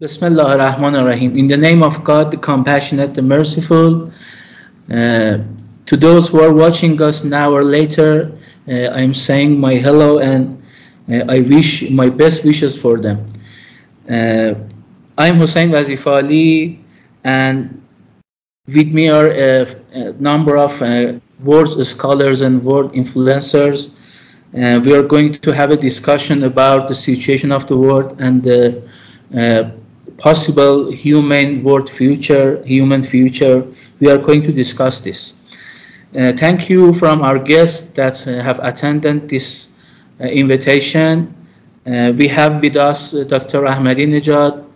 Bismillah ar-Rahman ar-Rahim. In the name of God, the compassionate, the merciful. Uh, to those who are watching us now or later, uh, I'm saying my hello and uh, I wish my best wishes for them. Uh, I'm Hussein Wazifali and with me are a, a number of uh, world scholars and world influencers. Uh, we are going to have a discussion about the situation of the world and the uh, possible human world future, human future. We are going to discuss this. Uh, thank you from our guests that uh, have attended this uh, invitation. Uh, we have with us Dr. Ahmadinejad,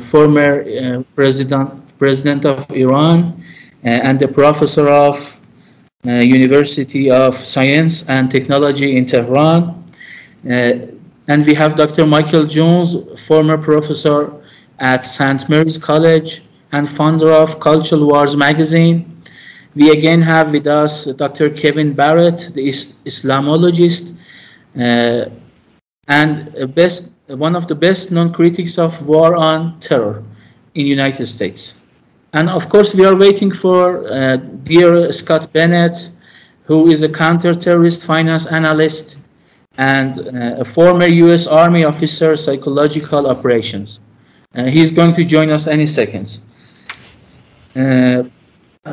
former president, president of Iran, and the professor of uh, University of Science and Technology in Tehran. Uh, and we have Dr. Michael Jones, former professor at St. Mary's College and founder of Cultural Wars magazine. We again have with us Dr. Kevin Barrett, the is Islamologist, uh, and best, one of the best known critics of war on terror in the United States. And of course, we are waiting for uh, dear Scott Bennett, who is a counter-terrorist finance analyst and uh, a former U.S. Army officer, psychological operations. Uh, he's going to join us any seconds. Uh,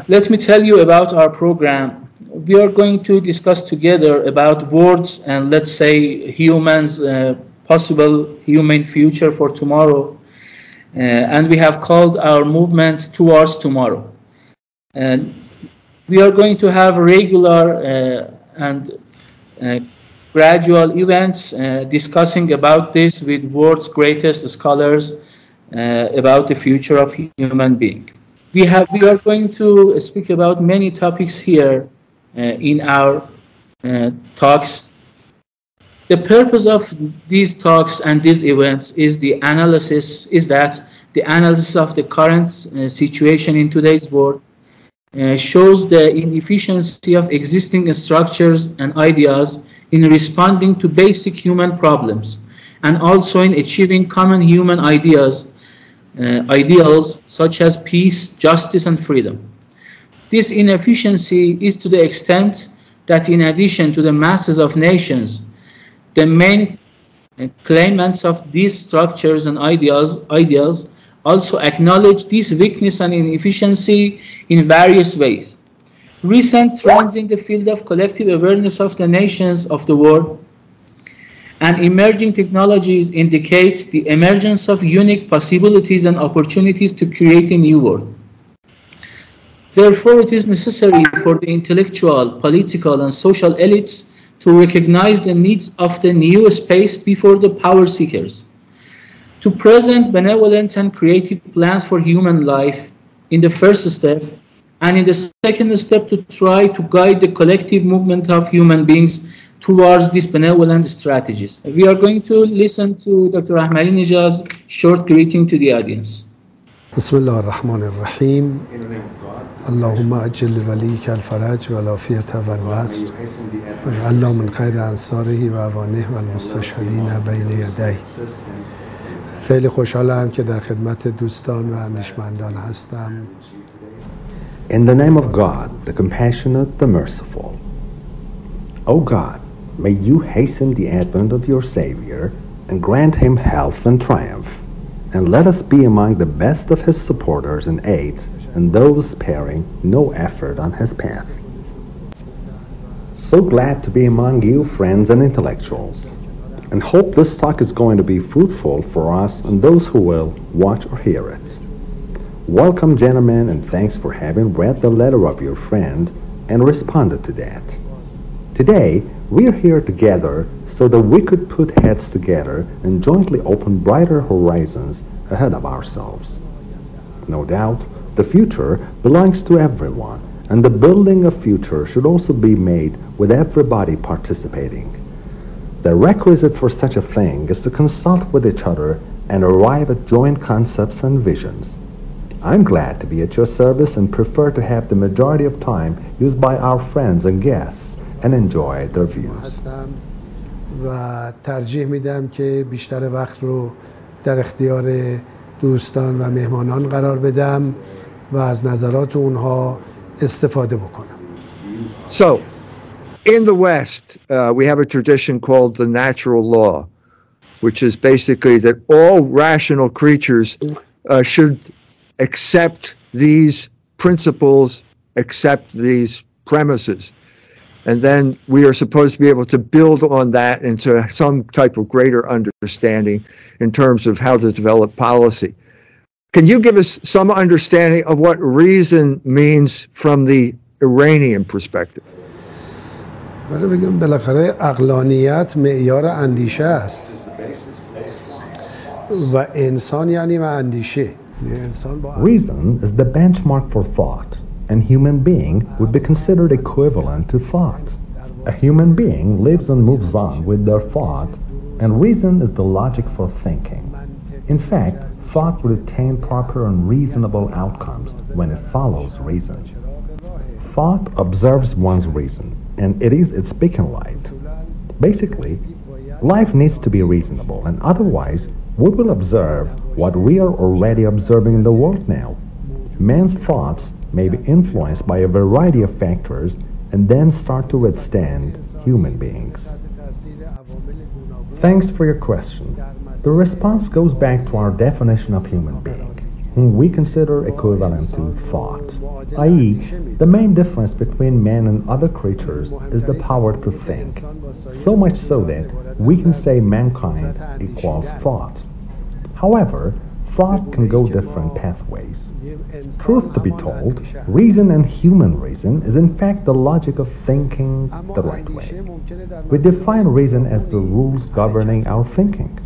let me tell you about our program. We are going to discuss together about words and let's say humans' uh, possible human future for tomorrow uh, and we have called our movement towards tomorrow. And we are going to have regular uh, and uh, gradual events discussing about this with world's greatest scholars about the future of human being. We have we are going to speak about many topics here in our talks the purpose of these talks and these events is the analysis, is that the analysis of the current uh, situation in today's world uh, shows the inefficiency of existing structures and ideas in responding to basic human problems and also in achieving common human ideas, uh, ideals such as peace, justice, and freedom. This inefficiency is to the extent that in addition to the masses of nations the main claimants of these structures and ideals, ideals also acknowledge this weakness and inefficiency in various ways. Recent trends in the field of collective awareness of the nations of the world and emerging technologies indicate the emergence of unique possibilities and opportunities to create a new world. Therefore, it is necessary for the intellectual, political, and social elites to recognize the needs of the new space before the power seekers, to present benevolent and creative plans for human life in the first step, and in the second step to try to guide the collective movement of human beings towards these benevolent strategies. We are going to listen to Dr. Ahmadinejad's short greeting to the audience. بسم الله الرحمن الرحیم اللهم اجل وليك الفرج والعافية والنصر واجعلنا من خیر انصاره و اوانه و المستشهدین بین یدی خیلی خوشحالم که در خدمت دوستان و اندیشمندان هستم In the name of God, the compassionate, the merciful. O God, may you hasten the advent of your Savior and grant him health and triumph. and let us be among the best of his supporters and aides and those sparing no effort on his path. So glad to be among you, friends and intellectuals, and hope this talk is going to be fruitful for us and those who will watch or hear it. Welcome, gentlemen, and thanks for having read the letter of your friend and responded to that. Today, we're here together so that we could put heads together and jointly open brighter horizons ahead of ourselves. No doubt, the future belongs to everyone, and the building of future should also be made with everybody participating. The requisite for such a thing is to consult with each other and arrive at joint concepts and visions. I'm glad to be at your service and prefer to have the majority of time used by our friends and guests and enjoy their views. و ترجیح میدم که بیشتر وقت رو در اختیار دوستان و مهمانان قرار بدم و از نظرات اونها استفاده بکنم So, in the West, uh, we have a tradition called the natural law, which is basically that all rational creatures uh, should accept these principles, accept these premises. And then we are supposed to be able to build on that into some type of greater understanding in terms of how to develop policy. Can you give us some understanding of what reason means from the Iranian perspective? ولی بگم بالاخره اقلانیت معیار اندیشه است و انسان یعنی و اندیشه انسان با Reason is the benchmark for thought, and human being would be considered equivalent to thought. A human being lives and moves on with their thought, and reason is the logic for thinking. In fact, thought would attain proper and reasonable outcomes when it follows reason. Thought observes one's reason, and it is its beacon light. Basically, life needs to be reasonable, and otherwise, we will observe what we are already observing in the world now. Man's thoughts may be influenced by a variety of factors and then start to withstand human beings. Thanks for your question. The response goes back to our definition of human being, whom we consider equivalent to thought, i.e., the main difference between man and other creatures is the power to think, so much so that we can say mankind equals thought. However, thought can go different pathways. Truth to be told, reason and human reason is in fact the logic of thinking the right way. We define reason as the rules governing our thinking.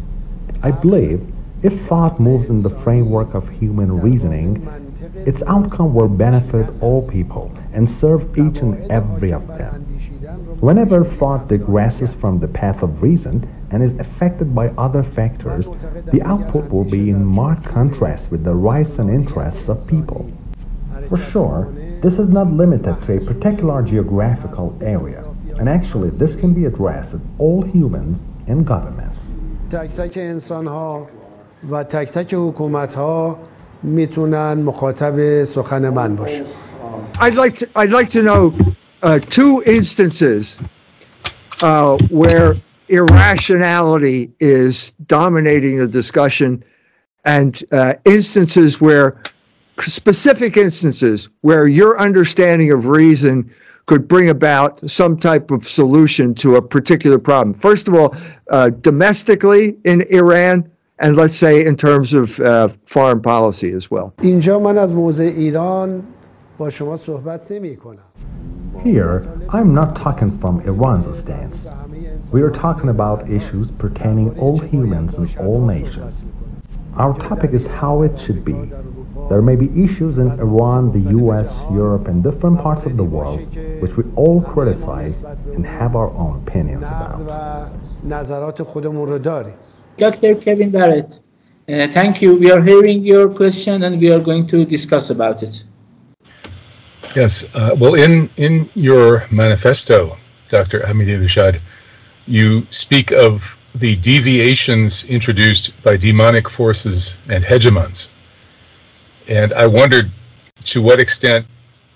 I believe if thought moves in the framework of human reasoning, its outcome will benefit all people and serve each and every of them. Whenever thought digresses from the path of reason and is affected by other factors, the output will be in marked contrast with the rights and interests of people. For sure, this is not limited to a particular geographical area, and actually this can be addressed at all humans and governments. تک تک انسان ها و تک تک حکومت ها میتونن مخاطب سخن من باشن I'd like to, I'd like to know uh, two instances uh, where irrationality is dominating the discussion and uh, instances where specific instances where your understanding of reason could bring about some type of solution to a particular problem. First of all, uh, domestically in Iran, and let's say in terms of uh, foreign policy as well. Here, I'm not talking from Iran's stance. We are talking about issues pertaining all humans and all nations. Our topic is how it should be. There may be issues in Iran, the US, Europe, and different parts of the world which we all criticize and have our own opinions about. Dr. Kevin Barrett, uh, thank you. We are hearing your question and we are going to discuss about it. Yes. Uh, well, in, in your manifesto, Dr. Ahmadinejad, you speak of the deviations introduced by demonic forces and hegemons, and I wondered to what extent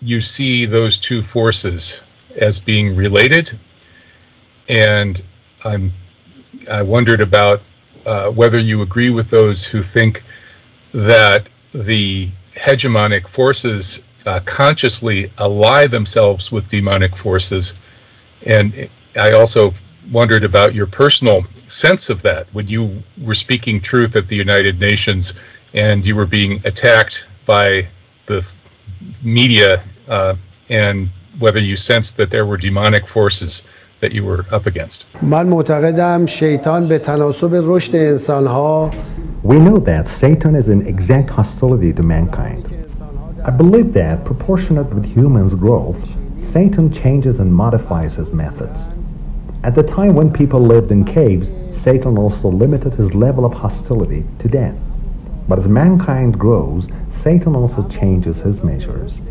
you see those two forces as being related, and I'm I wondered about uh, whether you agree with those who think that the hegemonic forces uh, consciously ally themselves with demonic forces. And I also wondered about your personal sense of that when you were speaking truth at the United Nations and you were being attacked by the media uh, and whether you sensed that there were demonic forces that you were up against. We know that Satan is in exact hostility to mankind. I believe that proportionate with humans' growth, Satan changes and modifies his methods. At the time when people lived in caves, Satan also limited his level of hostility to death. But as mankind grows, Satan also changes his measures.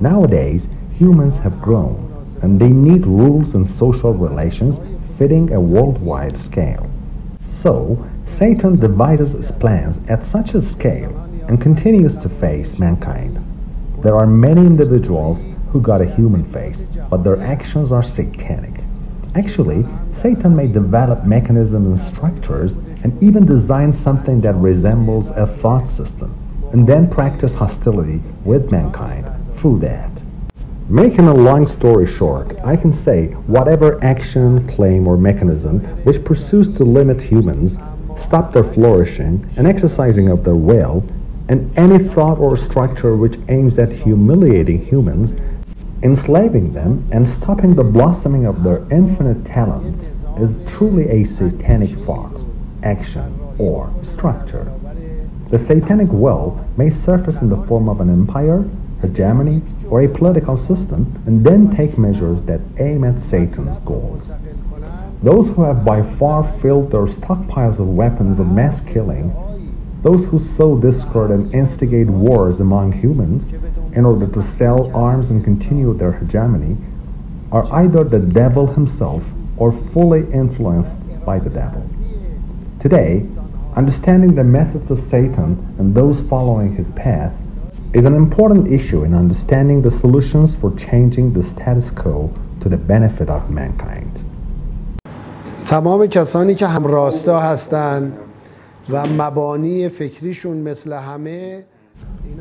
Nowadays, humans have grown, and they need rules and social relations fitting a worldwide scale. So, Satan devises his plans at such a scale and continues to face mankind. There are many individuals who got a human face, but their actions are satanic. Actually, Satan may develop mechanisms and structures and even design something that resembles a thought system, and then practice hostility with mankind through that. Making a long story short, I can say whatever action, claim, or mechanism which pursues to limit humans, stop their flourishing and exercising of their will, and any thought or structure which aims at humiliating humans, enslaving them, and stopping the blossoming of their infinite talents is truly a satanic thought, action, or structure. The satanic will may surface in the form of an empire, hegemony, or a political system and then take measures that aim at Satan's goals. Those who have by far filled their stockpiles of weapons of mass killing, those who sow discord and instigate wars among humans in order to sell arms and continue their hegemony, are either the devil himself or fully influenced by the devil. Today, understanding the methods of Satan and those following his path is an important issue in understanding the solutions for changing the status quo to the benefit of mankind. تمام کسانی که هم راستا هستند و مبانی فکریشون مثل همه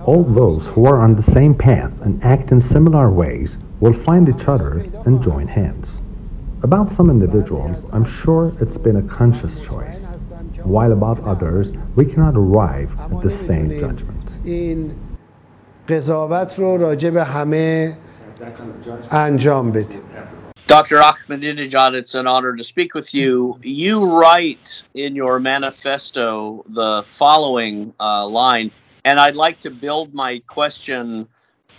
all those who are on the same path and act in similar ways will find each other and join hands. About some individuals, I'm sure it's been a conscious choice, while about others, we cannot arrive at the same judgment. Dr. Ahmadinejad, it's an honor to speak with you. You write in your manifesto the following uh, line and I'd like to build my question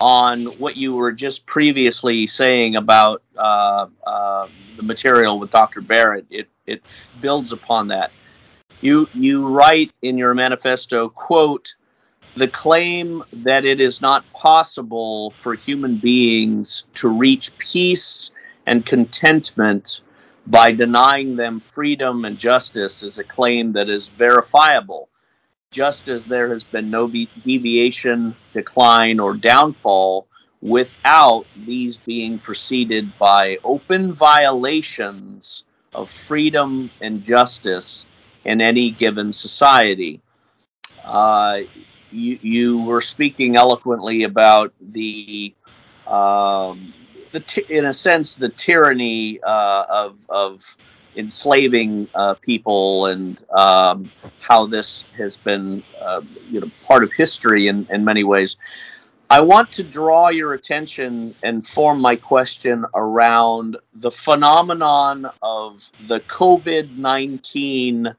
on what you were just previously saying about uh, uh, the material with Dr. Barrett. It it builds upon that. You you write in your manifesto, quote, the claim that it is not possible for human beings to reach peace and contentment by denying them freedom and justice is a claim that is verifiable, just as there has been no deviation, decline, or downfall without these being preceded by open violations of freedom and justice in any given society. Uh, you, you were speaking eloquently about the um, the ty- in a sense the tyranny uh, of of enslaving uh, people and um, how this has been uh, you know part of history in, in many ways. I want to draw your attention and form my question around the phenomenon of the COVID 19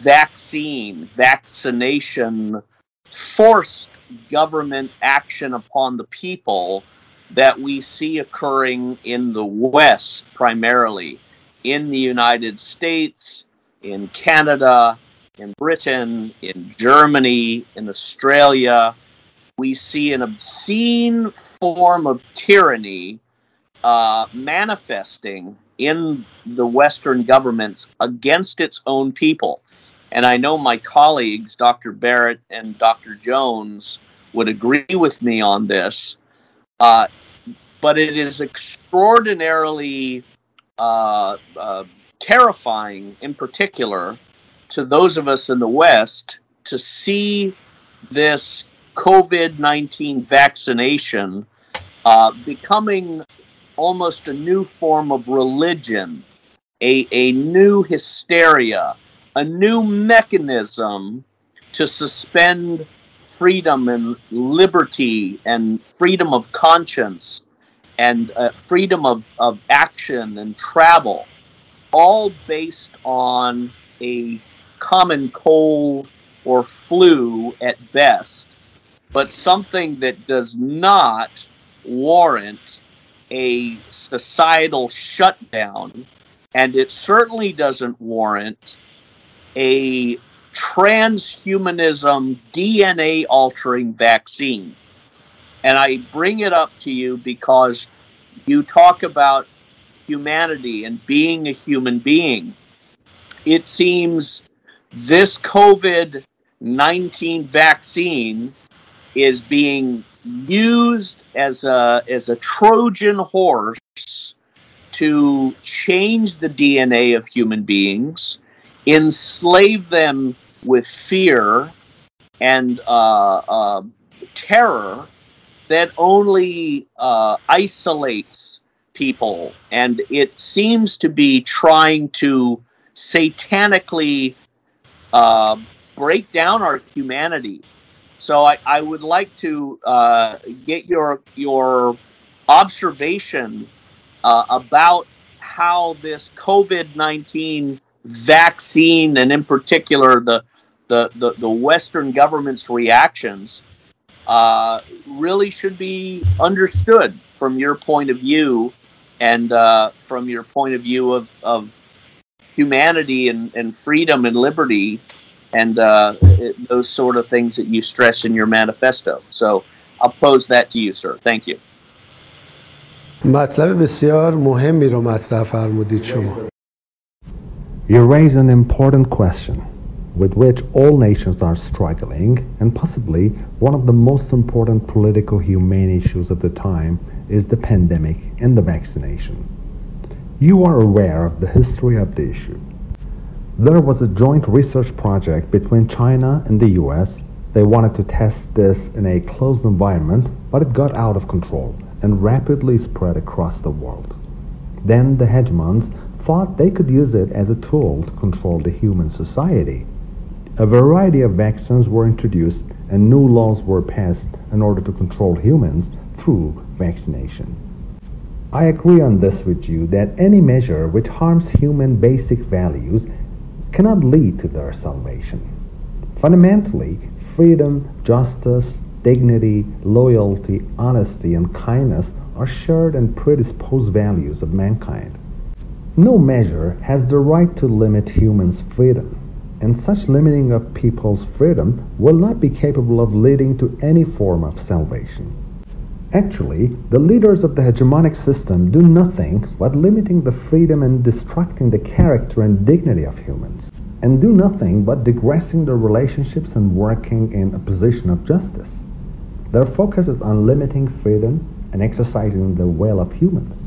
vaccine, vaccination, forced government action upon the people that we see occurring in the West primarily, in the United States, in Canada, in Britain, in Germany, in Australia. We see an obscene form of tyranny uh, manifesting in the Western governments against its own people. And I know my colleagues, Dr. Barrett and Dr. Jones, would agree with me on this. Uh, but it is extraordinarily uh, uh, terrifying, in particular, to those of us in the West to see this COVID 19 vaccination uh, becoming almost a new form of religion, a, a new hysteria, a new mechanism to suspend freedom and liberty and freedom of conscience and uh, freedom of, of action and travel, all based on a common cold or flu at best, but something that does not warrant a societal shutdown, and it certainly doesn't warrant a transhumanism DNA altering vaccine. And I bring it up to you because you talk about humanity and being a human being. It seems this COVID 19 vaccine is being used as a, as a Trojan horse to change the DNA of human beings, enslave them with fear and uh, uh, terror that only uh, isolates people. And it seems to be trying to satanically uh, break down our humanity. So I, I would like to uh, get your your observation uh, about how this COVID nineteen vaccine, and in particular the the, the, the Western government's reactions, uh, really should be understood from your point of view and uh, from your point of view of, of humanity and, and freedom and liberty and uh, it, those sort of things that you stress in your manifesto. So I'll pose that to you, sir. Thank you. مطلب بسیار مهمی رو مطرح فرمودید شما. You raise an important question with which all nations are struggling and possibly one of the most important political humane issues of the time is the pandemic and the vaccination. You are aware of the history of the issue. There was a joint research project between China and the US. They wanted to test this in a closed environment, but it got out of control and rapidly spread across the world. Then the hegemons thought they could use it as a tool to control the human society. A variety of vaccines were introduced and new laws were passed in order to control humans through vaccination. I agree on this with you that any measure which harms human basic values cannot lead to their salvation. Fundamentally, freedom, justice, dignity, loyalty, honesty, and kindness are shared and predisposed values of mankind. No measure has the right to limit humans' freedom, and such limiting of people's freedom will not be capable of leading to any form of salvation. Actually, the leaders of the hegemonic system do nothing but limiting the freedom and destructing the character and dignity of humans, and do nothing but digressing their relationships and working in a position of justice. Their focus is on limiting freedom and exercising the will of humans.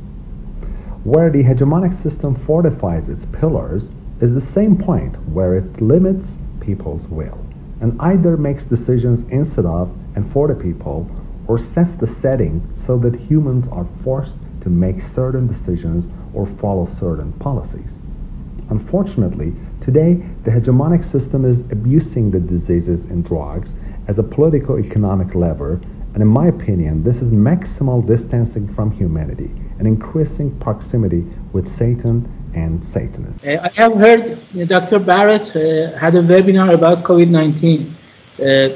Where the hegemonic system fortifies its pillars is the same point where it limits people's will and either makes decisions instead of and for the people or sets the setting so that humans are forced to make certain decisions or follow certain policies. Unfortunately, today the hegemonic system is abusing the diseases and drugs as a political economic lever, and in my opinion, this is maximal distancing from humanity and increasing proximity with Satan and Satanists. Uh, I have heard Dr. Barrett uh, had a webinar about COVID 19. Uh,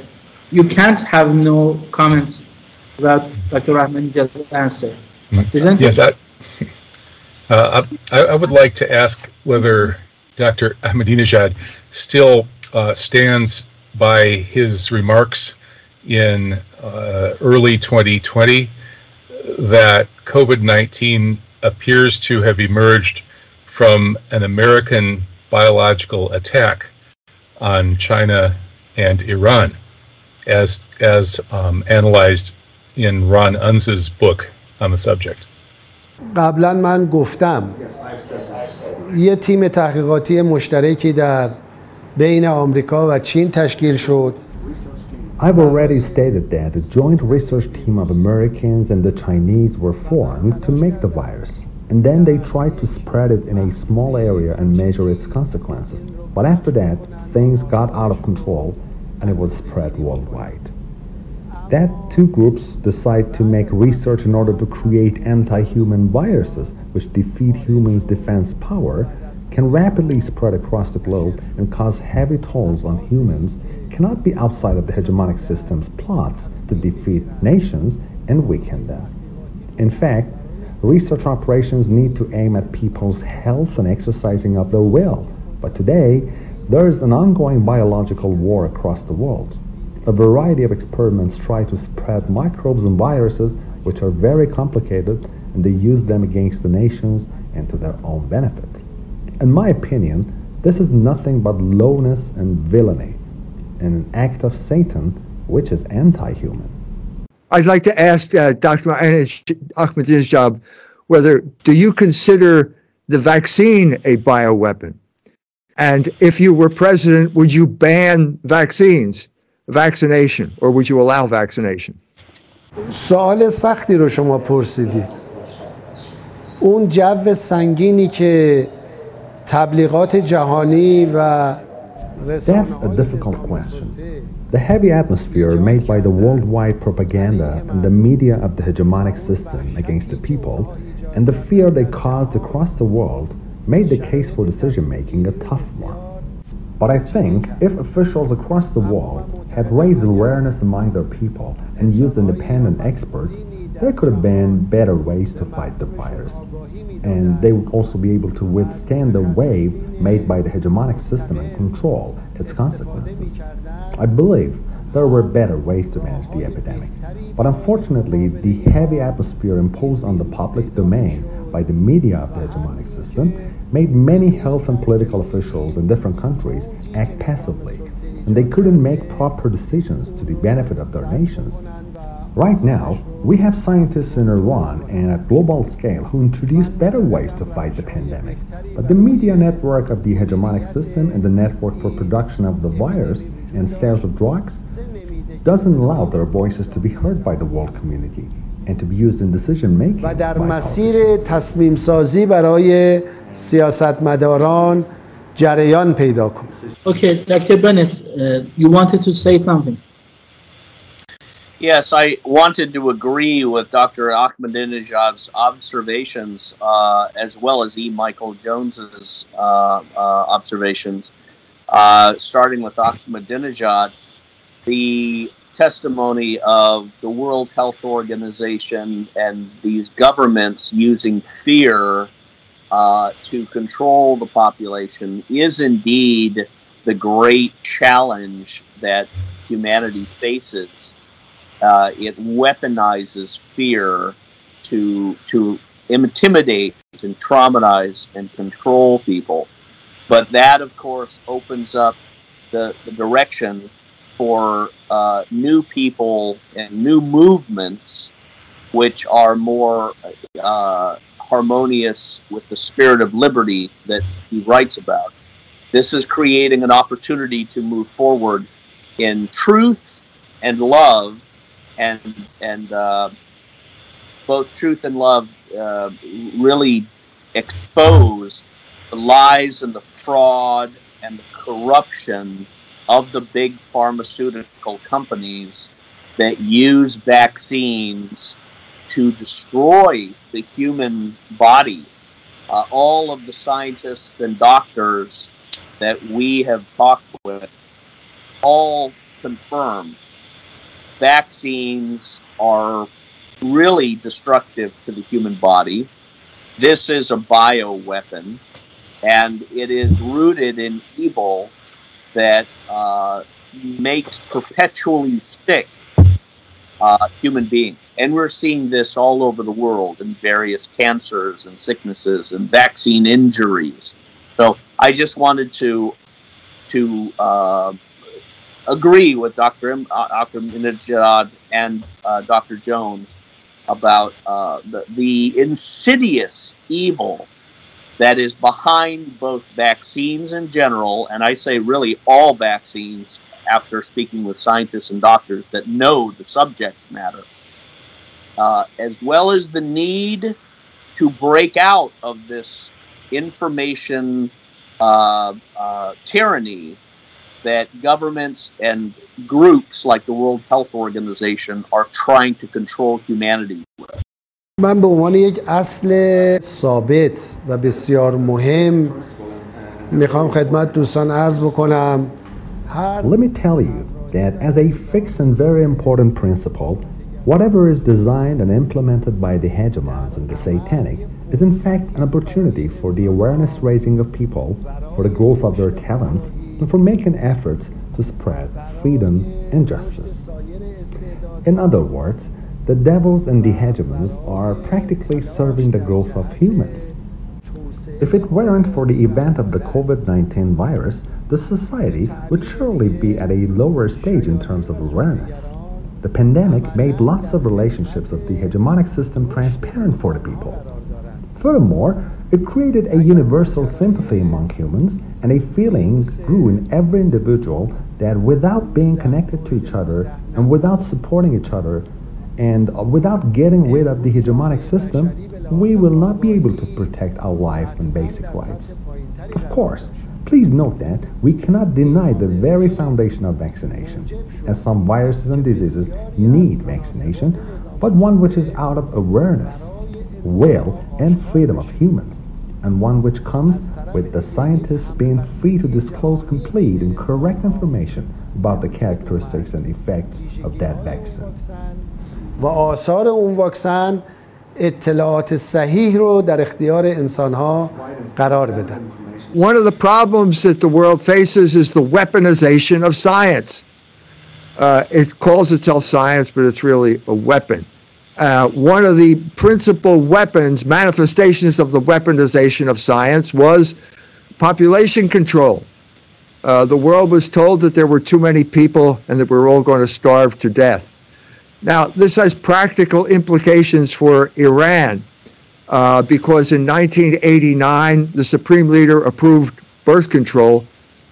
you can't have no comments about Dr. Rahman Ahmadinejad's answer. Isn't Yes, I, uh, I, I would like to ask whether Dr. Ahmadinejad still uh, stands by his remarks in uh, early 2020 that COVID 19 appears to have emerged from an American biological attack on China and Iran, as, as um, analyzed in Ron Unz's book on the subject. قبلا من گفتم یه تیم تحقیقاتی مشترکی در بین آمریکا و چین تشکیل شد I've already stated that a joint research team of Americans and the Chinese were formed to make the virus, and then they tried to spread it in a small area and measure its consequences. But after that, things got out of control and it was spread worldwide. That two groups decide to make research in order to create anti-human viruses which defeat humans' defense power can rapidly spread across the globe and cause heavy tolls on humans cannot be outside of the hegemonic system's plots to defeat nations and weaken them. In fact, research operations need to aim at people's health and exercising of their will. But today, there is an ongoing biological war across the world. A variety of experiments try to spread microbes and viruses which are very complicated and they use them against the nations and to their own benefit. In my opinion, This is nothing but lowness and villainy, and an act of Satan which is anti-human. I'd like to ask uh, Dr. Ahmadinejad whether do you consider the vaccine a bioweapon? And if you were president, would you ban vaccines, vaccination, or would you allow vaccination? سوال سختی رو شما پرسیدید اون جو سنگینی که تبلیغات جهانی و that's a difficult question. The heavy atmosphere made by the worldwide propaganda and the media of the hegemonic system against the people and the fear they caused across the world made the case for decision making a tough one. But I think if officials across the world had raised awareness among their people and used independent experts, there could have been better ways to fight the virus. And they would also be able to withstand the wave made by the hegemonic system and control its consequences. I believe there were better ways to manage the epidemic. But unfortunately, the heavy atmosphere imposed on the public domain by the media of the hegemonic system made many health and political officials in different countries act passively, and they couldn't make proper decisions to the benefit of their nations. Right now, we have scientists in Iran and at global scale who introduce better ways to fight the pandemic. But the media network of the hegemonic system and the network for production of the virus and sales of drugs doesn't allow their voices to be heard by the world community and to be used in decision making. و در مسیر تصمیم سازی برای سیاستمداران جریان پیدا کن. Okay, Dr. Bennett, uh, you wanted to say something. Yes, I wanted to agree with Dr. Ahmadinejad's observations, uh, as well as E. Michael Jones's uh, uh, observations. Uh, starting with Ahmadinejad, the testimony of the World Health Organization and these governments using fear uh, to control the population is indeed the great challenge that humanity faces. Uh, it weaponizes fear to to intimidate and traumatize and control people. But that, of course, opens up the, the direction for uh, new people and new movements which are more uh, harmonious with the spirit of liberty that he writes about. This is creating an opportunity to move forward in truth and love and and uh, both truth and love uh, really expose the lies and the fraud and the corruption of the big pharmaceutical companies that use vaccines to destroy the human body. Uh, all of the scientists and doctors that we have talked with all confirm vaccines are really destructive to the human body. This is a bioweapon, and it is rooted in evil that uh, makes perpetually sick uh, human beings. And we're seeing this all over the world in various cancers and sicknesses and vaccine injuries. So I just wanted to to uh, agree with Dr. M, uh, Dr. Minajad and uh, Dr. Jones about uh, the, the insidious evil that is behind both vaccines in general, and I say really all vaccines after speaking with scientists and doctors that know the subject matter, uh, as well as the need to break out of this information uh, tyranny that governments and groups like the World Health Organization are trying to control humanity with. من به عنوان یک اصل ثابت و بسیار مهم میخوام خدمت دوستان عرض بکنم Let me tell you that as a fixed and very important principle, whatever is designed and implemented by the hegemons and the satanic is in fact an opportunity for the awareness raising of people, for the growth of their talents, and for making efforts to spread freedom and justice. In other words, the devils and the hegemons are practically serving the growth of humans. If it weren't for the event of the COVID 19 virus, the society would surely be at a lower stage in terms of awareness. The pandemic made lots of relationships of the hegemonic system transparent for the people. Furthermore, it created a universal sympathy among humans, and a feeling grew in every individual that without being connected to each other and without supporting each other and uh, without getting rid of the hegemonic system, we will not be able to protect our life and basic rights. Of course, Please note that we cannot deny the very foundation of vaccination, as some viruses and diseases need vaccination, but one which is out of awareness, will, and freedom of humans, and one which comes with the scientists being free to disclose complete and correct information about the characteristics and effects of that vaccine. و آثار اون واکسن اطلاعات صحیح رو در اختیار انسانها قرار بدن one of the problems that the world faces is the weaponization of science. Uh, it calls itself science, but it's really a weapon. Uh, one of the principal weapons, manifestations of the weaponization of science, was population control. Uh, the world was told that there were too many people and that we were all going to starve to death. Now, this has practical implications for Iran uh, because in 1989, the Supreme Leader approved birth control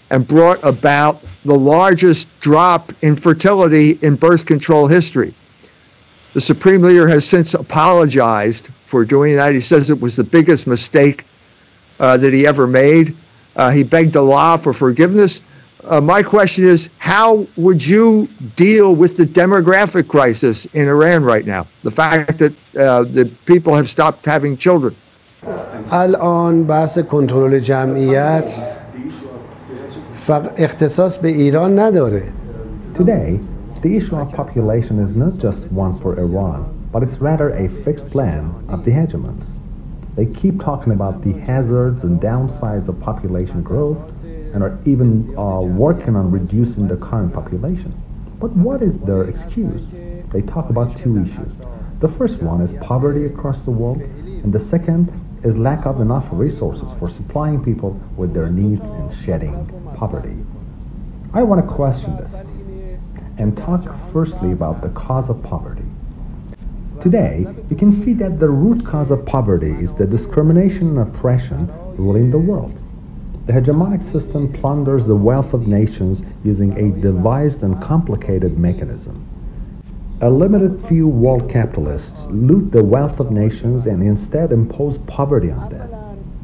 and brought about the largest drop in fertility in birth control history. The Supreme Leader has since apologized for doing that. He says it was the biggest mistake uh, that he ever made. Uh, he begged Allah for forgiveness. Uh, my question is how would you deal with the demographic crisis in Iran right now? The fact that uh, the people have stopped having children. الان بحث کنترل جمعیت اختصاص به ایران نداره. Today, the issue of population is not just one for Iran, but it's rather a fixed plan of the hegemons. They keep talking about the hazards and downsides of population growth and are even uh, working on reducing the current population. But what is their excuse? They talk about two issues. The first one is poverty across the world, and the second is lack of enough resources for supplying people with their needs and shedding poverty. I want to question this and talk firstly about the cause of poverty. Today, you can see that the root cause of poverty is the discrimination and oppression ruling the world. The hegemonic system plunders the wealth of nations using a devised and complicated mechanism. A limited few world capitalists loot the wealth of nations and instead impose poverty on them.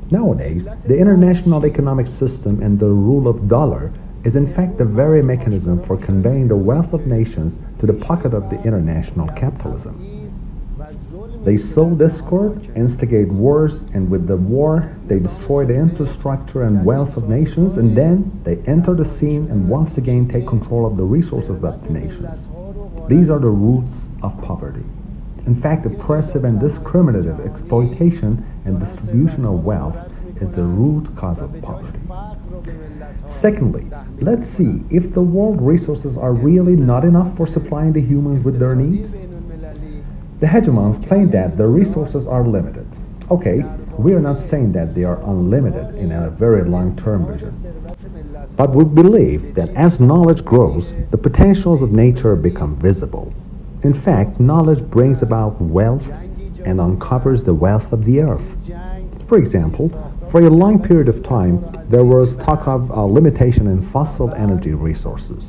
Nowadays, the international economic system and the rule of dollar is in fact the very mechanism for conveying the wealth of nations to the pocket of the international capitalism. They sow discord, instigate wars, and with the war, they destroy the infrastructure and wealth of nations, and then they enter the scene and once again take control of the resources of the nations. These are the roots of poverty. In fact, oppressive and discriminative exploitation and distribution of wealth is the root cause of poverty. Secondly, let's see if the world resources are really not enough for supplying the humans with their needs. The hegemons claim that the resources are limited. Okay, we are not saying that they are unlimited in a very long-term vision. But we believe that as knowledge grows, the potentials of nature become visible. In fact, knowledge brings about wealth and uncovers the wealth of the earth. For example, for a long period of time, there was talk of a limitation in fossil energy resources.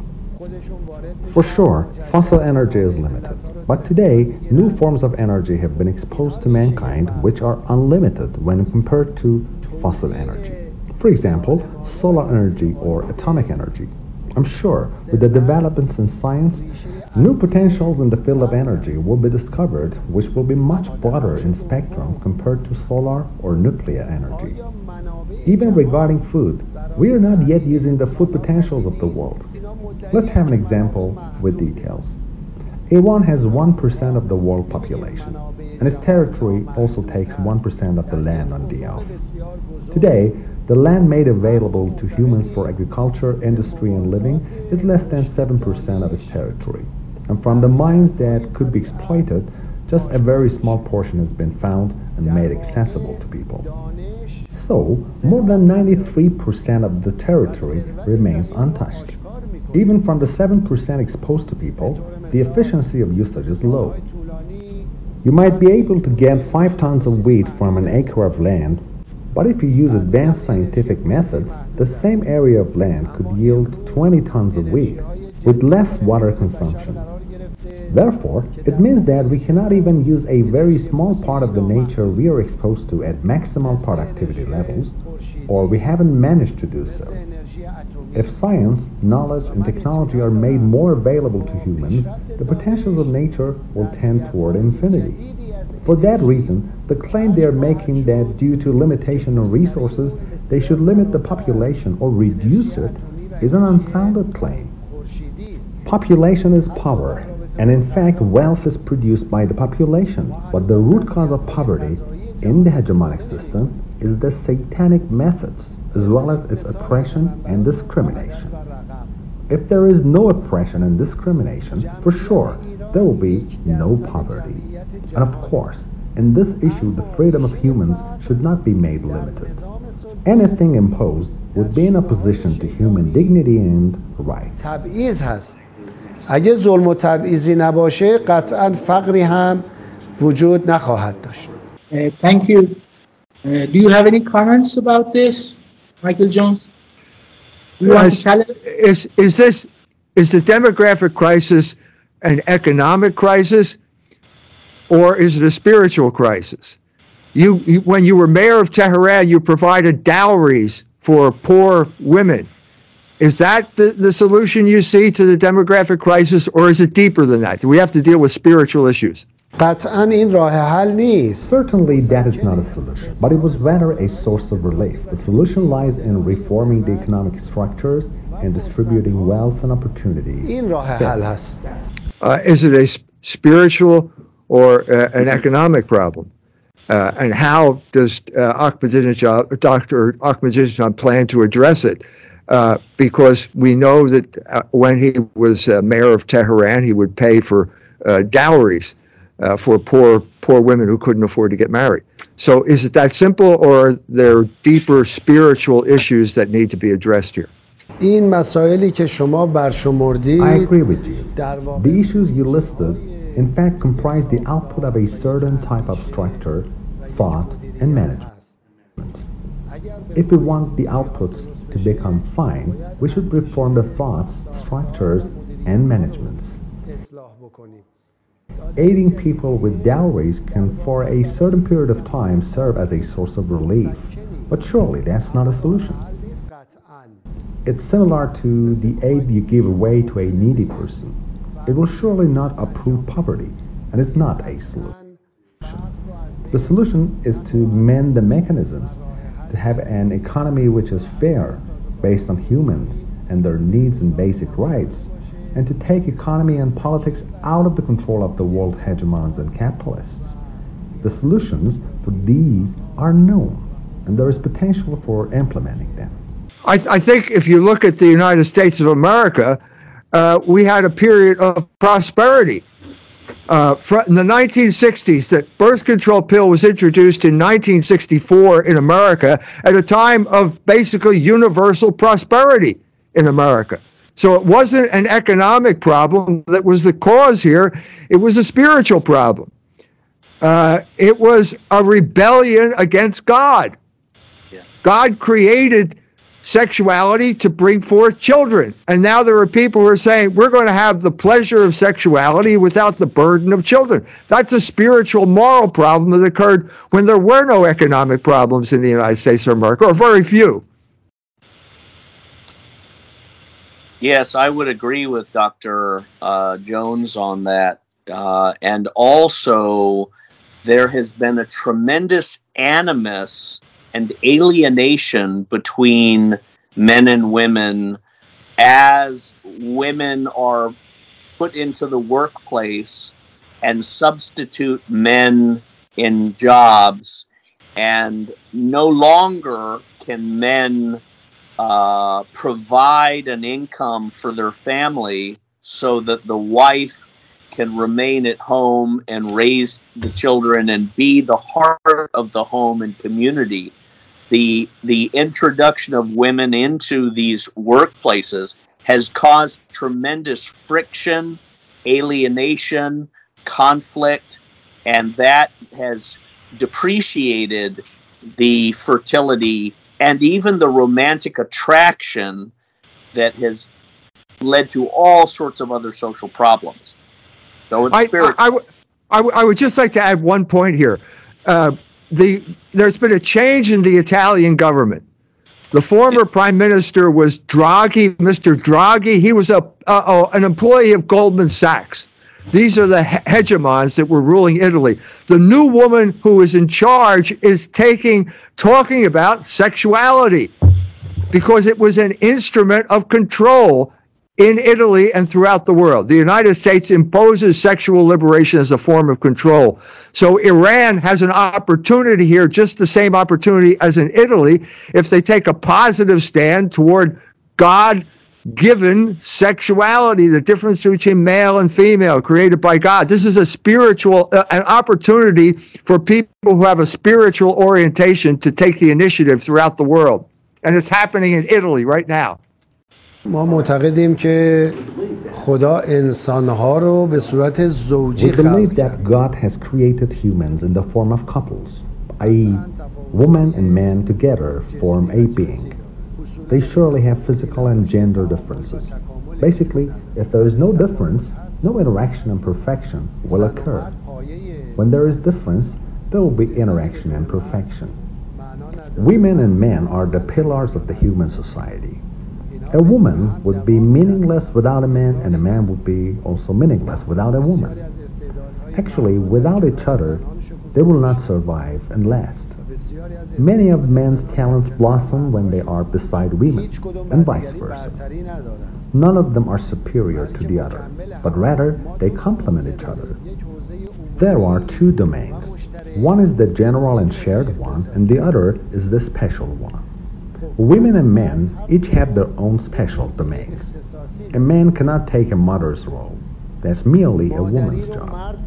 For sure, fossil energy is limited. But today, new forms of energy have been exposed to mankind which are unlimited when compared to fossil energy. For example, solar energy or atomic energy. I'm sure with the developments in science, new potentials in the field of energy will be discovered which will be much broader in spectrum compared to solar or nuclear energy. Even regarding food, we are not yet using the food potentials of the world. Let's have an example with details. Iran has 1% of the world population, and its territory also takes 1% of the land on the earth. Today, the land made available to humans for agriculture, industry, and living is less than 7% of its territory. And from the mines that could be exploited, just a very small portion has been found and made accessible to people. So, more than 93% of the territory remains untouched. Even from the 7% exposed to people, the efficiency of usage is low. You might be able to get 5 tons of wheat from an acre of land, but if you use advanced scientific methods, the same area of land could yield 20 tons of wheat with less water consumption. Therefore, it means that we cannot even use a very small part of the nature we are exposed to at maximal productivity levels, or we haven't managed to do so. If science, knowledge, and technology are made more available to humans, the potentials of nature will tend toward infinity. For that reason, the claim they are making that due to limitation of resources, they should limit the population or reduce it is an unfounded claim. Population is power, and in fact, wealth is produced by the population. But the root cause of poverty in the hegemonic system is the satanic methods, as well as its oppression and discrimination. If there is no oppression and discrimination, for sure, there will be no poverty. And of course, in this issue, the freedom of humans should not be made limited. Anything imposed would be in opposition to human dignity and rights. تبعیض هست اگه ظلم و تبعیضی نباشه قطعا فقری هم وجود نخواهد داشت Uh, thank you. Uh, do you have any comments about this, Michael Jones? Do you want to Yes. challenge? Is, is this, is the demographic crisis an economic crisis or is it a spiritual crisis? You, you, when you were mayor of Tehran, you provided dowries for poor women. Is that the, the solution you see to the demographic crisis or is it deeper than that? Do we have to deal with spiritual issues? قطعا این راه حل نیست Certainly, that is not a solution, but it was rather a source of relief. The solution lies in reforming the economic structures and distributing wealth and opportunity. این راه حل هست Uh, is it a s- spiritual or uh, an economic problem? Uh, and how does uh, Ahmadinejad, Dr. Ahmadinejad plan to address it? Uh, because we know that uh, when he was uh, mayor of Tehran, he would pay for uh, dowries uh, for poor poor women who couldn't afford to get married. So, is it that simple, or are there deeper spiritual issues that need to be addressed here? این مسائلی که شما I برشمردید agree with you. در واقع The issues you listed, in fact, comprise the output of a certain type of structure, thought, and management. If we want the outputs to become fine, we should reform the thoughts, structures, and managements. Aiding people with dowries can for a certain period of time serve as a source of relief, but surely that's not a solution. It's similar to the aid you give away to a needy person. It will surely not approve poverty, and it's not a solution. The solution is to mend the mechanisms to have an economy which is fair, based on humans and their needs and basic rights, and to take economy and politics out of the control of the world hegemons and capitalists. The solutions for these are known, and there is potential for implementing them. I, I think if you look at the United States of America, uh, we had a period of prosperity. Uh, fr- in the 1960s, that birth control pill was introduced in 1964 in America at a time of basically universal prosperity in America. So it wasn't an economic problem that was the cause here, it was a spiritual problem. Uh, it was a rebellion against God. God created sexuality to bring forth children. And now there are people who are saying we're going to have the pleasure of sexuality without the burden of children. That's a spiritual moral problem that occurred when there were no economic problems in the United States of America, or very few. Yes, I would agree with Dr. Uh, Jones on that. Uh, and also, there has been a tremendous animus and alienation between men and women as women are put into the workplace and substitute men in jobs. And no longer can men uh, provide an income for their family so that the wife can remain at home and raise the children and be the heart of the home and community. The the introduction of women into these workplaces has caused tremendous friction, alienation, conflict, and that has depreciated the fertility and even the romantic attraction that has led to all sorts of other social problems. So it's I. I, I, would- I would- would just like to add one point here. Uh, the there's been a change in the Italian government. The former prime minister was Draghi, Mr. Draghi. He was a, a, a- an employee of Goldman Sachs. These are the hegemons that were ruling Italy. The new woman who is in charge is taking talking about sexuality because it was an instrument of control in Italy and throughout the world. The United States imposes sexual liberation as a form of control. So Iran has an opportunity here, just the same opportunity as in Italy, if they take a positive stand toward God given sexuality, the difference between male and female created by God. This is a spiritual, uh, an opportunity for people who have a spiritual orientation to take the initiative throughout the world. And it's happening in Italy right now. ما معتقدیم که خدا انسانها رو به صورت زوجی We خلق believe that کرد God has created humans in the form of couples, i.e., woman and man together form a being. They surely have physical and gender differences. Basically, if there is no difference, no interaction and perfection will occur. When there is difference, there will be interaction and perfection. Women and men are the pillars of the human society. A woman would be meaningless without a man, and a man would be also meaningless without a woman. Actually, without each other, they will not survive and last. Many of men's talents blossom when they are beside women, and vice versa. None of them are superior to the other, but rather they complement each other. There are two domains. One is the general and shared one, and the other is the special one. Women and men each have their own special domains. A man cannot take a mother's role. That's merely a woman's job.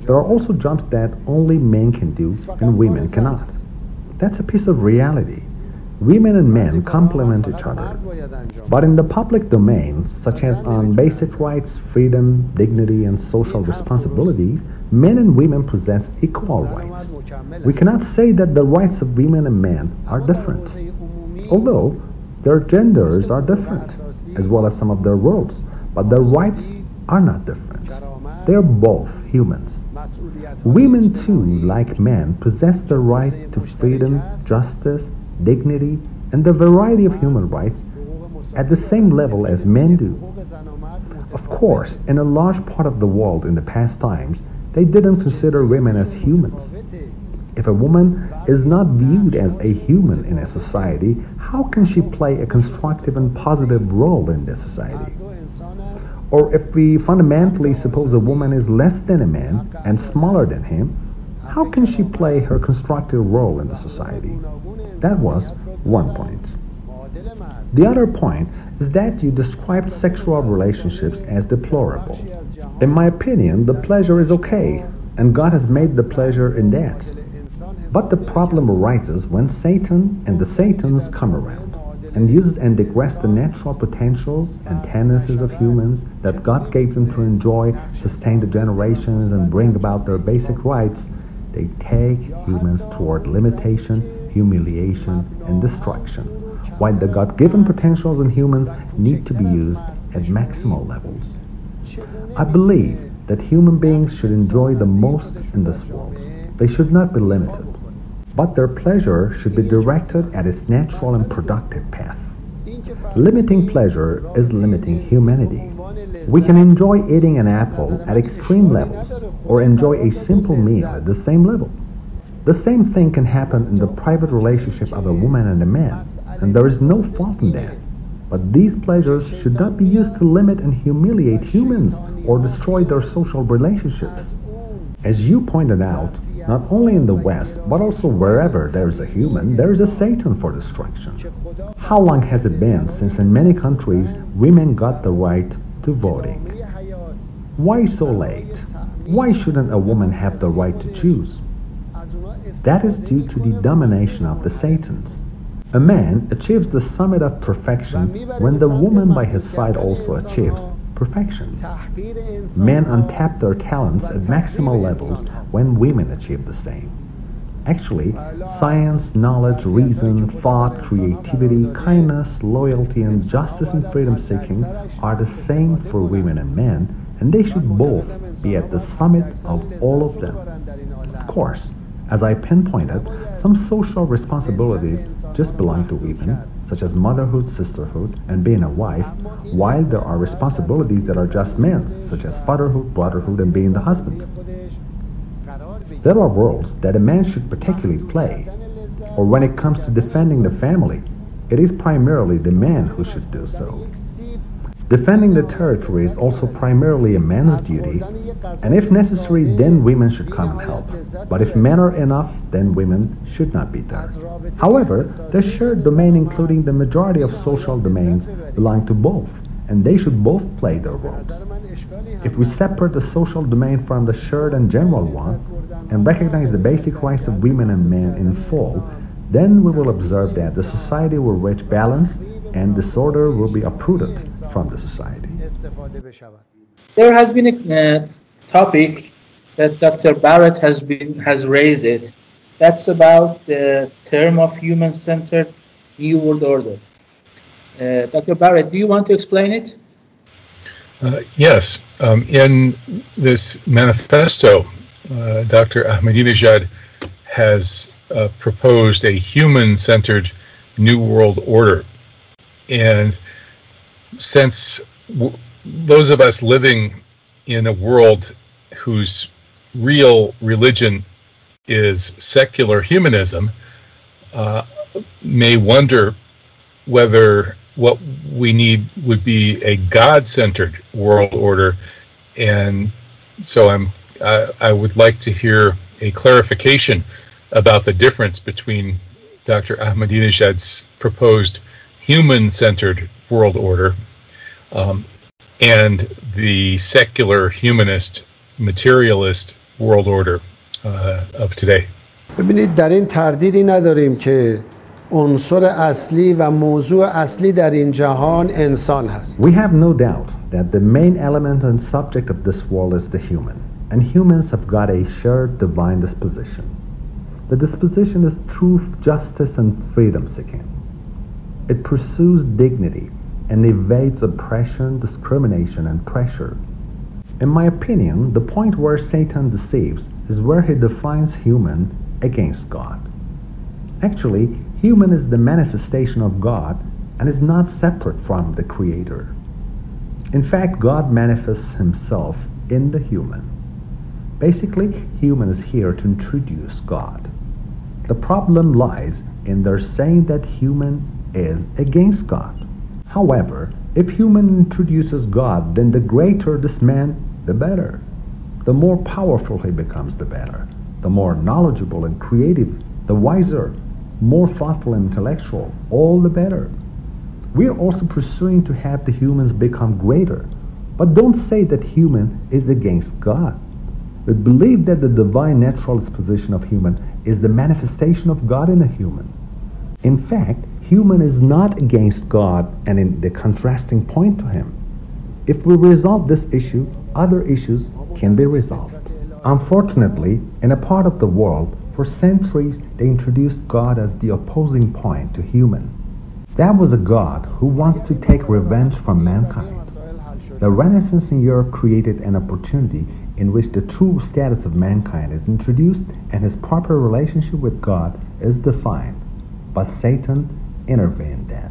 There are also jobs that only men can do and women cannot. That's a piece of reality. Women and men complement each other. But in the public domain, such as on basic rights, freedom, dignity, and social responsibilities, men and women possess equal rights. We cannot say that the rights of women and men are different, although their genders are different, as well as some of their roles, but their rights are not different. They are both humans. Women, too, like men, possess the right to freedom, justice, dignity, and the variety of human rights at the same level as men do. Of course, in a large part of the world in the past times, they didn't consider women as humans. If a woman is not viewed as a human in a society, how can she play a constructive and positive role in the society? Or if we fundamentally suppose a woman is less than a man and smaller than him, how can she play her constructive role in the society? That was one point. The other point is that you described sexual relationships as deplorable. In my opinion, the pleasure is okay, and God has made the pleasure in that. But the problem arises when Satan and the Satans come around and use and digress the natural potentials and tendencies of humans that God gave them to enjoy, sustain the generations, and bring about their basic rights. They take humans toward limitation, humiliation, and destruction, while the God given potentials in humans need to be used at maximal levels. I believe that human beings should enjoy the most in this world. They should not be limited, but their pleasure should be directed at its natural and productive path. Limiting pleasure is limiting humanity. We can enjoy eating an apple at extreme levels or enjoy a simple meal at the same level. The same thing can happen in the private relationship of a woman and a man, and there is no fault in that. But these pleasures should not be used to limit and humiliate humans or destroy their social relationships. As you pointed out, not only in the West, but also wherever there is a human, there is a Satan for destruction. How long has it been since in many countries women got the right to voting? Why so late? Why shouldn't a woman have the right to choose? That is due to the domination of the Satans. A man achieves the summit of perfection when the woman by his side also achieves perfection. Men untap their talents at maximal levels when women achieve the same. Actually, science, knowledge, reason, thought, creativity, kindness, loyalty, and justice and freedom seeking are the same for women and men, and they should both be at the summit of all of them. Of course, as I pinpointed, some social responsibilities just belong to women, such as motherhood, sisterhood, and being a wife, while there are responsibilities that are just men's, such as fatherhood, brotherhood, and being the husband. There are roles that a man should particularly play, or when it comes to defending the family, it is primarily the man who should do so. Defending the territory is also primarily a man's duty, and if necessary, then women should come and help. But if men are enough, then women should not be there. However, the shared domain, including the majority of social domains, belong to both, and they should both play their roles. If we separate the social domain from the shared and general one, and recognize the basic rights of women and men in full, then we will observe that the society will reach balance and disorder will be uprooted from the society. There has been a uh, topic that Dr. Barrett has been has raised it. That's about the term of human-centered New World Order. Uh, Dr. Barrett, do you want to explain it? Uh, yes. Um, in this manifesto, uh, Dr. Ahmadinejad has uh, proposed a human centered New World Order. And since w- those of us living in a world whose real religion is secular humanism, uh, may wonder whether what we need would be a God centered world order. And so I'm, I would like to hear a clarification about the difference between Dr. Ahmadinejad's proposed human centered world order um, and the secular humanist materialist world order uh, of today. ببینید در این تردیدی نداریم که عنصر اصلی و موضوع اصلی در این جهان انسان هست We have no doubt that the main element and subject of this world is the human, and humans have got a shared divine disposition. The disposition is truth, justice, and freedom seeking. It pursues dignity and evades oppression, discrimination, and pressure. In my opinion, the point where Satan deceives is where he defines human against God. Actually, human is the manifestation of God and is not separate from the Creator. In fact, God manifests himself in the human. Basically, human is here to introduce God. The problem lies in their saying that human is against God. However, if human introduces God, then the greater this man, the better. The more powerful he becomes, the better. The more knowledgeable and creative, the wiser, more thoughtful and intellectual, all the better. We are also pursuing to have the humans become greater. But don't say that human is against God. We believe that the divine natural disposition of human is the manifestation of God in a human. In fact, human is not against God and in the contrasting point to him. If we resolve this issue, other issues can be resolved. Unfortunately, in a part of the world, for centuries they introduced God as the opposing point to human. That was a God who wants to take revenge from mankind. The Renaissance in Europe created an opportunity in which the true status of mankind is introduced and his proper relationship with God is defined. But Satan intervened then.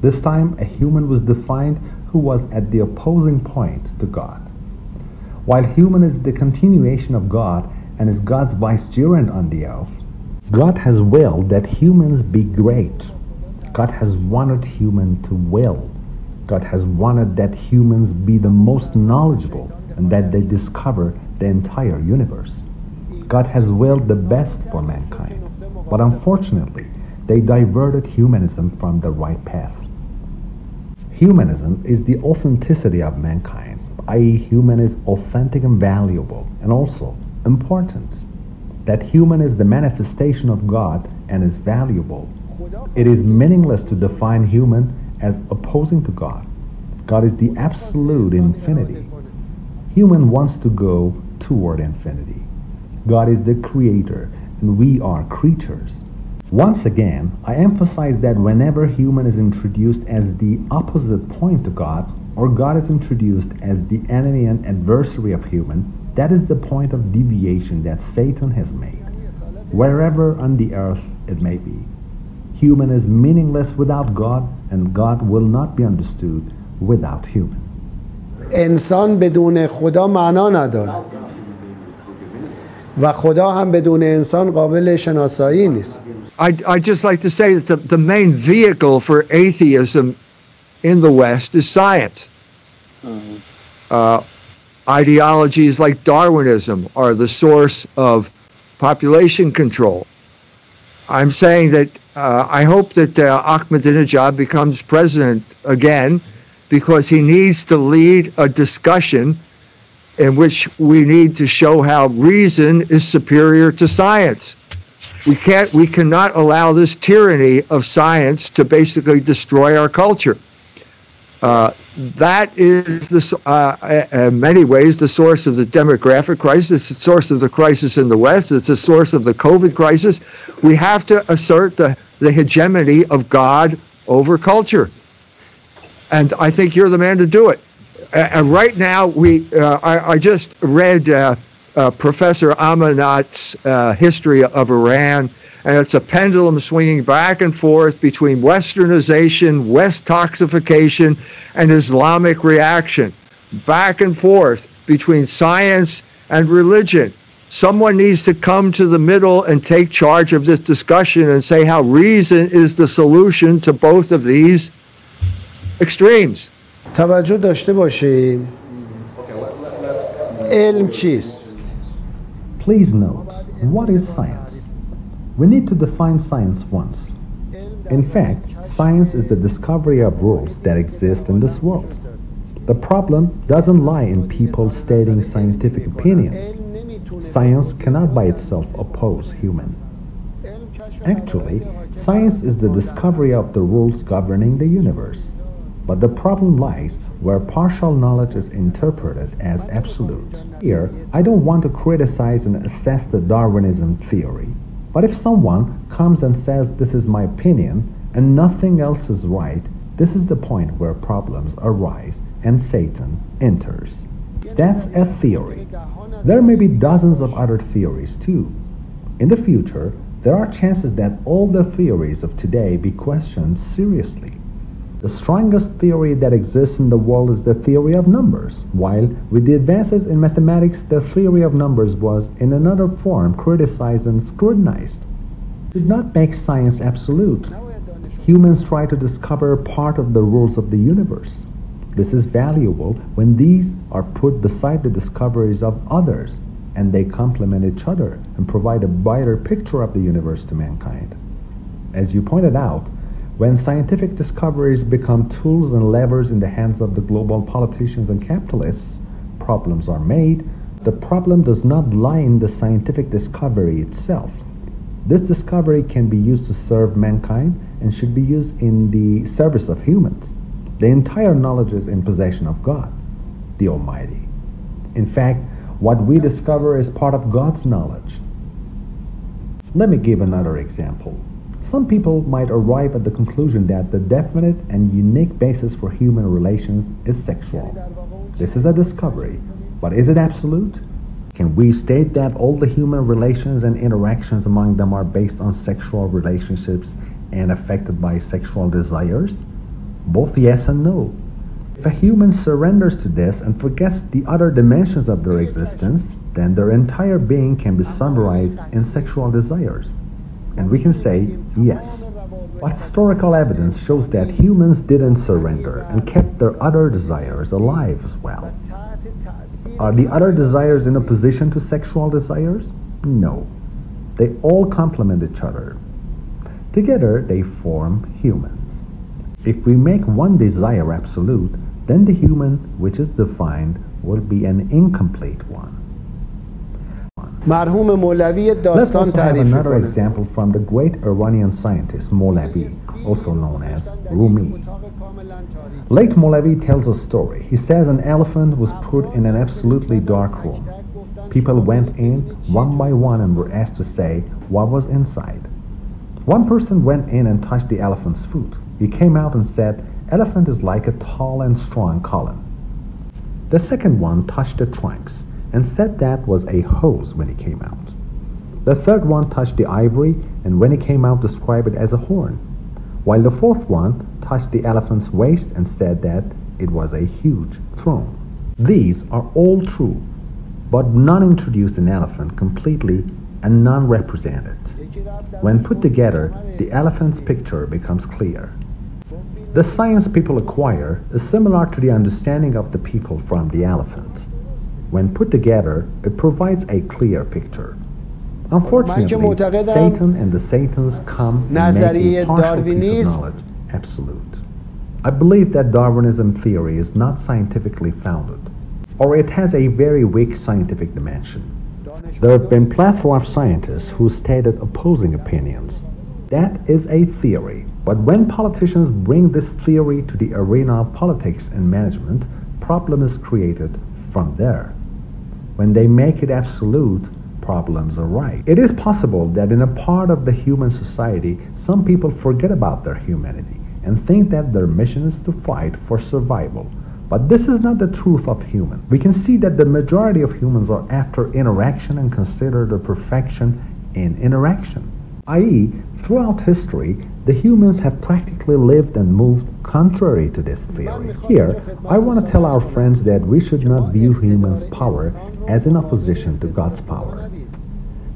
This time, a human was defined who was at the opposing point to God. While human is the continuation of God and is God's vicegerent on the earth, God has willed that humans be great. God has wanted human to will. God has wanted that humans be the most knowledgeable and that they discover the entire universe. God has willed the best for mankind. But unfortunately, they diverted humanism from the right path. Humanism is the authenticity of mankind, i.e., human is authentic and valuable, and also important. that human is the manifestation of God and is valuable. It is meaningless to define human as opposing to God. God is the absolute infinity. Human wants to go toward infinity. God is the creator and we are creatures. Once again, I emphasize that whenever human is introduced as the opposite point to God, or God is introduced as the enemy and adversary of human, that is the point of deviation that Satan has made, wherever on the earth it may be. Human is meaningless without God, and God will not be understood without human. انسان بدون خدا معنا نداره و خدا هم بدون انسان قابل شناسایی نیست I'd, I'd just like to say that the, the main vehicle for atheism in the West is science. Uh, ideologies like Darwinism are the source of population control. I'm saying that uh, I hope that uh, Ahmadinejad becomes president again because he needs to lead a discussion in which we need to show how reason is superior to science. We can't, we cannot allow this tyranny of science to basically destroy our culture. Uh, that is the, uh, in many ways the source of the demographic crisis, the source of the crisis in the West, it's the source of the COVID crisis. We have to assert the, the hegemony of God over culture. And I think you're the man to do it. Uh, and right now, we uh, I, I just read uh, Professor Amanat's uh, History of Iran. And it's a pendulum swinging back and forth between westernization, Westoxification, and Islamic reaction, back and forth between science and religion. Someone needs to come to the middle and take charge of this discussion and say how reason is the solution to both of these extremes. علم چیست Please note, what is science? We need to define science once. In fact, science is the discovery of rules that exist in this world. The problem doesn't lie in people stating scientific opinions. Science cannot by itself oppose human. Actually, science is the discovery of the rules governing the universe. But the problem lies where partial knowledge is interpreted as absolute. Here, I don't want to criticize and assess the Darwinism theory. But if someone comes and says this is my opinion and nothing else is right, this is the point where problems arise and Satan enters. That's a theory. There may be dozens of other theories too. In the future, there are chances that all the theories of today be questioned seriously. The strongest theory that exists in the world is the theory of numbers, while with the advances in mathematics, the theory of numbers was in another form criticized and scrutinized. It did not make science absolute. Humans try to discover part of the rules of the universe. This is valuable when these are put beside the discoveries of others and they complement each other and provide a brighter picture of the universe to mankind. As you pointed out, when scientific discoveries become tools and levers in the hands of the global politicians and capitalists, problems are made. The problem does not lie in the scientific discovery itself. This discovery can be used to serve mankind and should be used in the service of humans. The entire knowledge is in possession of God, the Almighty. In fact, what we discover is part of God's knowledge. Let me give another example. Some people might arrive at the conclusion that the definite and unique basis for human relations is sexual. This is a discovery, but is it absolute? Can we state that all the human relations and interactions among them are based on sexual relationships and affected by sexual desires? Both yes and no. If a human surrenders to this and forgets the other dimensions of their existence, then their entire being can be summarized in sexual desires. And we can say yes. But historical evidence shows that humans didn't surrender and kept their other desires alive as well. Are the other desires in opposition to sexual desires? No. They all complement each other. Together they form humans. If we make one desire absolute, then the human which is defined will be an incomplete one. مرحوم مولوی Let's داستان also have تعریف another میکنه example from the great Iranian scientist Molavi, also known as Rumi. Late Molavi tells a story. He says an elephant was put in an absolutely dark room. People went in one by one and were asked to say what was inside. One person went in and touched the elephant's foot. He came out and said, Elephant is like a tall and strong column. The second one touched the trunks and said that was a hose when it came out. The third one touched the ivory and when it came out described it as a horn, while the fourth one touched the elephant's waist and said that it was a huge throne. These are all true, but none introduce an elephant completely and none represent it. When put together, the elephant's picture becomes clear. The science people acquire is similar to the understanding of the people from the elephant. When put together, it provides a clear picture. Unfortunately, معتقدم Satan and the Satans come and make نظریه a partial piece of داروینیسم knowledge absolute. I believe that Darwinism theory is not scientifically founded, or it has a very weak scientific dimension. There have been plethora of scientists who stated opposing opinions. That is a theory, but when politicians bring this theory to the arena of politics and management, problem is created from there. When they make it absolute, problems arise. It is possible that in a part of the human society, some people forget about their humanity and think that their mission is to fight for survival. But this is not the truth of human. We can see that the majority of humans are after interaction and consider the perfection in interaction. I.e., throughout history, the humans have practically lived and moved contrary to this theory. Here, I want to tell our friends that we should not view humans' power as in opposition to God's power.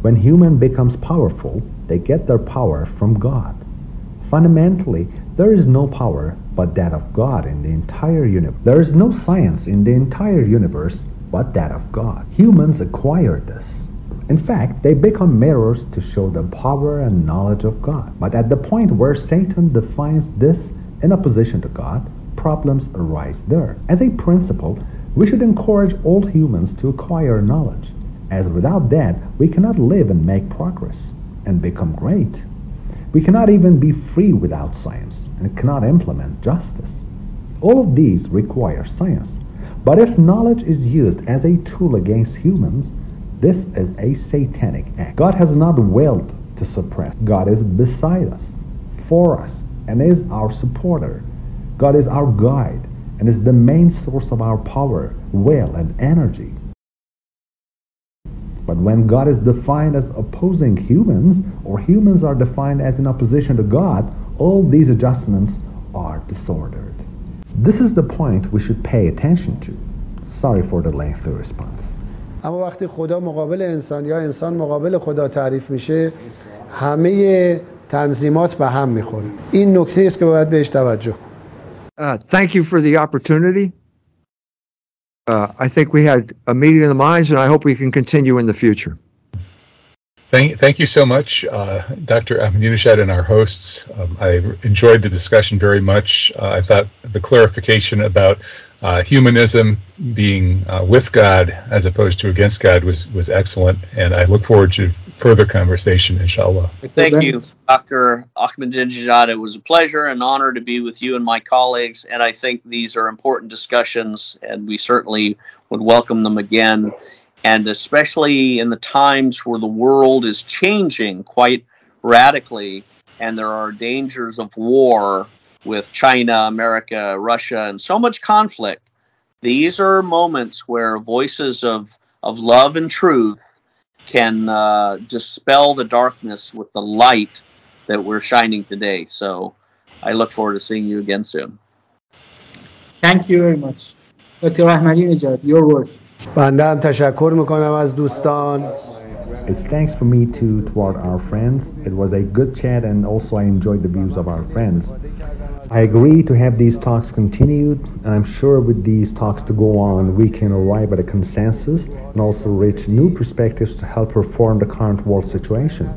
When human becomes powerful, they get their power from God. Fundamentally, there is no power but that of God in the entire universe. There is no science in the entire universe but that of God. Humans acquire this. In fact, they become mirrors to show the power and knowledge of God. But at the point where Satan defines this in opposition to God, problems arise there. As a principle, we should encourage all humans to acquire knowledge, as without that, we cannot live and make progress and become great. We cannot even be free without science and cannot implement justice. All of these require science. But if knowledge is used as a tool against humans, this is a satanic act. God has not willed to suppress. God is beside us, for us, and is our supporter. God is our guide and is the main source of our power, will, and energy. But when God is defined as opposing humans, or humans are defined as in opposition to God, all these adjustments are disordered. This is the point we should pay attention to. Sorry for the lengthy response. اما وقتی خدا مقابل انسان یا انسان مقابل خدا تعریف میشه همه تنظیمات به هم میخوره این نکته است که باید بهش توجه کنیم uh, thank you for the opportunity. Uh, I think we had a meeting of the minds, and I hope we can continue in the future. Thank, thank you so much, uh, Dr. Ahmadinejad and our hosts. Um, I enjoyed the discussion very much. Uh, I thought the clarification about uh, humanism being uh, with God as opposed to against God was, was excellent, and I look forward to further conversation, inshallah. Thank you, Dr. Ahmadinejad. It was a pleasure and honor to be with you and my colleagues, and I think these are important discussions, and we certainly would welcome them again. And especially in the times where the world is changing quite radically, and there are dangers of war with China, America, Russia, and so much conflict, these are moments where voices of, of love and truth can uh, dispel the darkness with the light that we're shining today. So I look forward to seeing you again soon. Thank you very much. Dr. Ahmadinejad, your word. بنده هم تشکر میکنم از دوستان It's thanks for me too toward our friends. It was a good chat and also I enjoyed the views of our friends. I agree to have these talks continued and I'm sure with these talks to go on we can arrive at a consensus and also reach new perspectives to help reform the current world situation.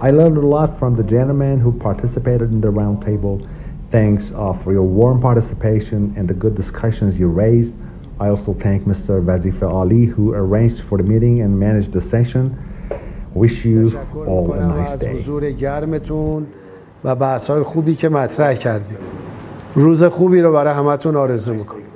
I learned a lot from the gentlemen who participated in the roundtable. Thanks uh, for your warm participation and the good discussions you raised. I also thank Mr. Wazifa Ali who arranged for the meeting and managed the session. Wish you all a nice day. حضور گرمتون و بحث های خوبی که مطرح کردیم روز خوبی رو برای همتون آرزو می‌کنم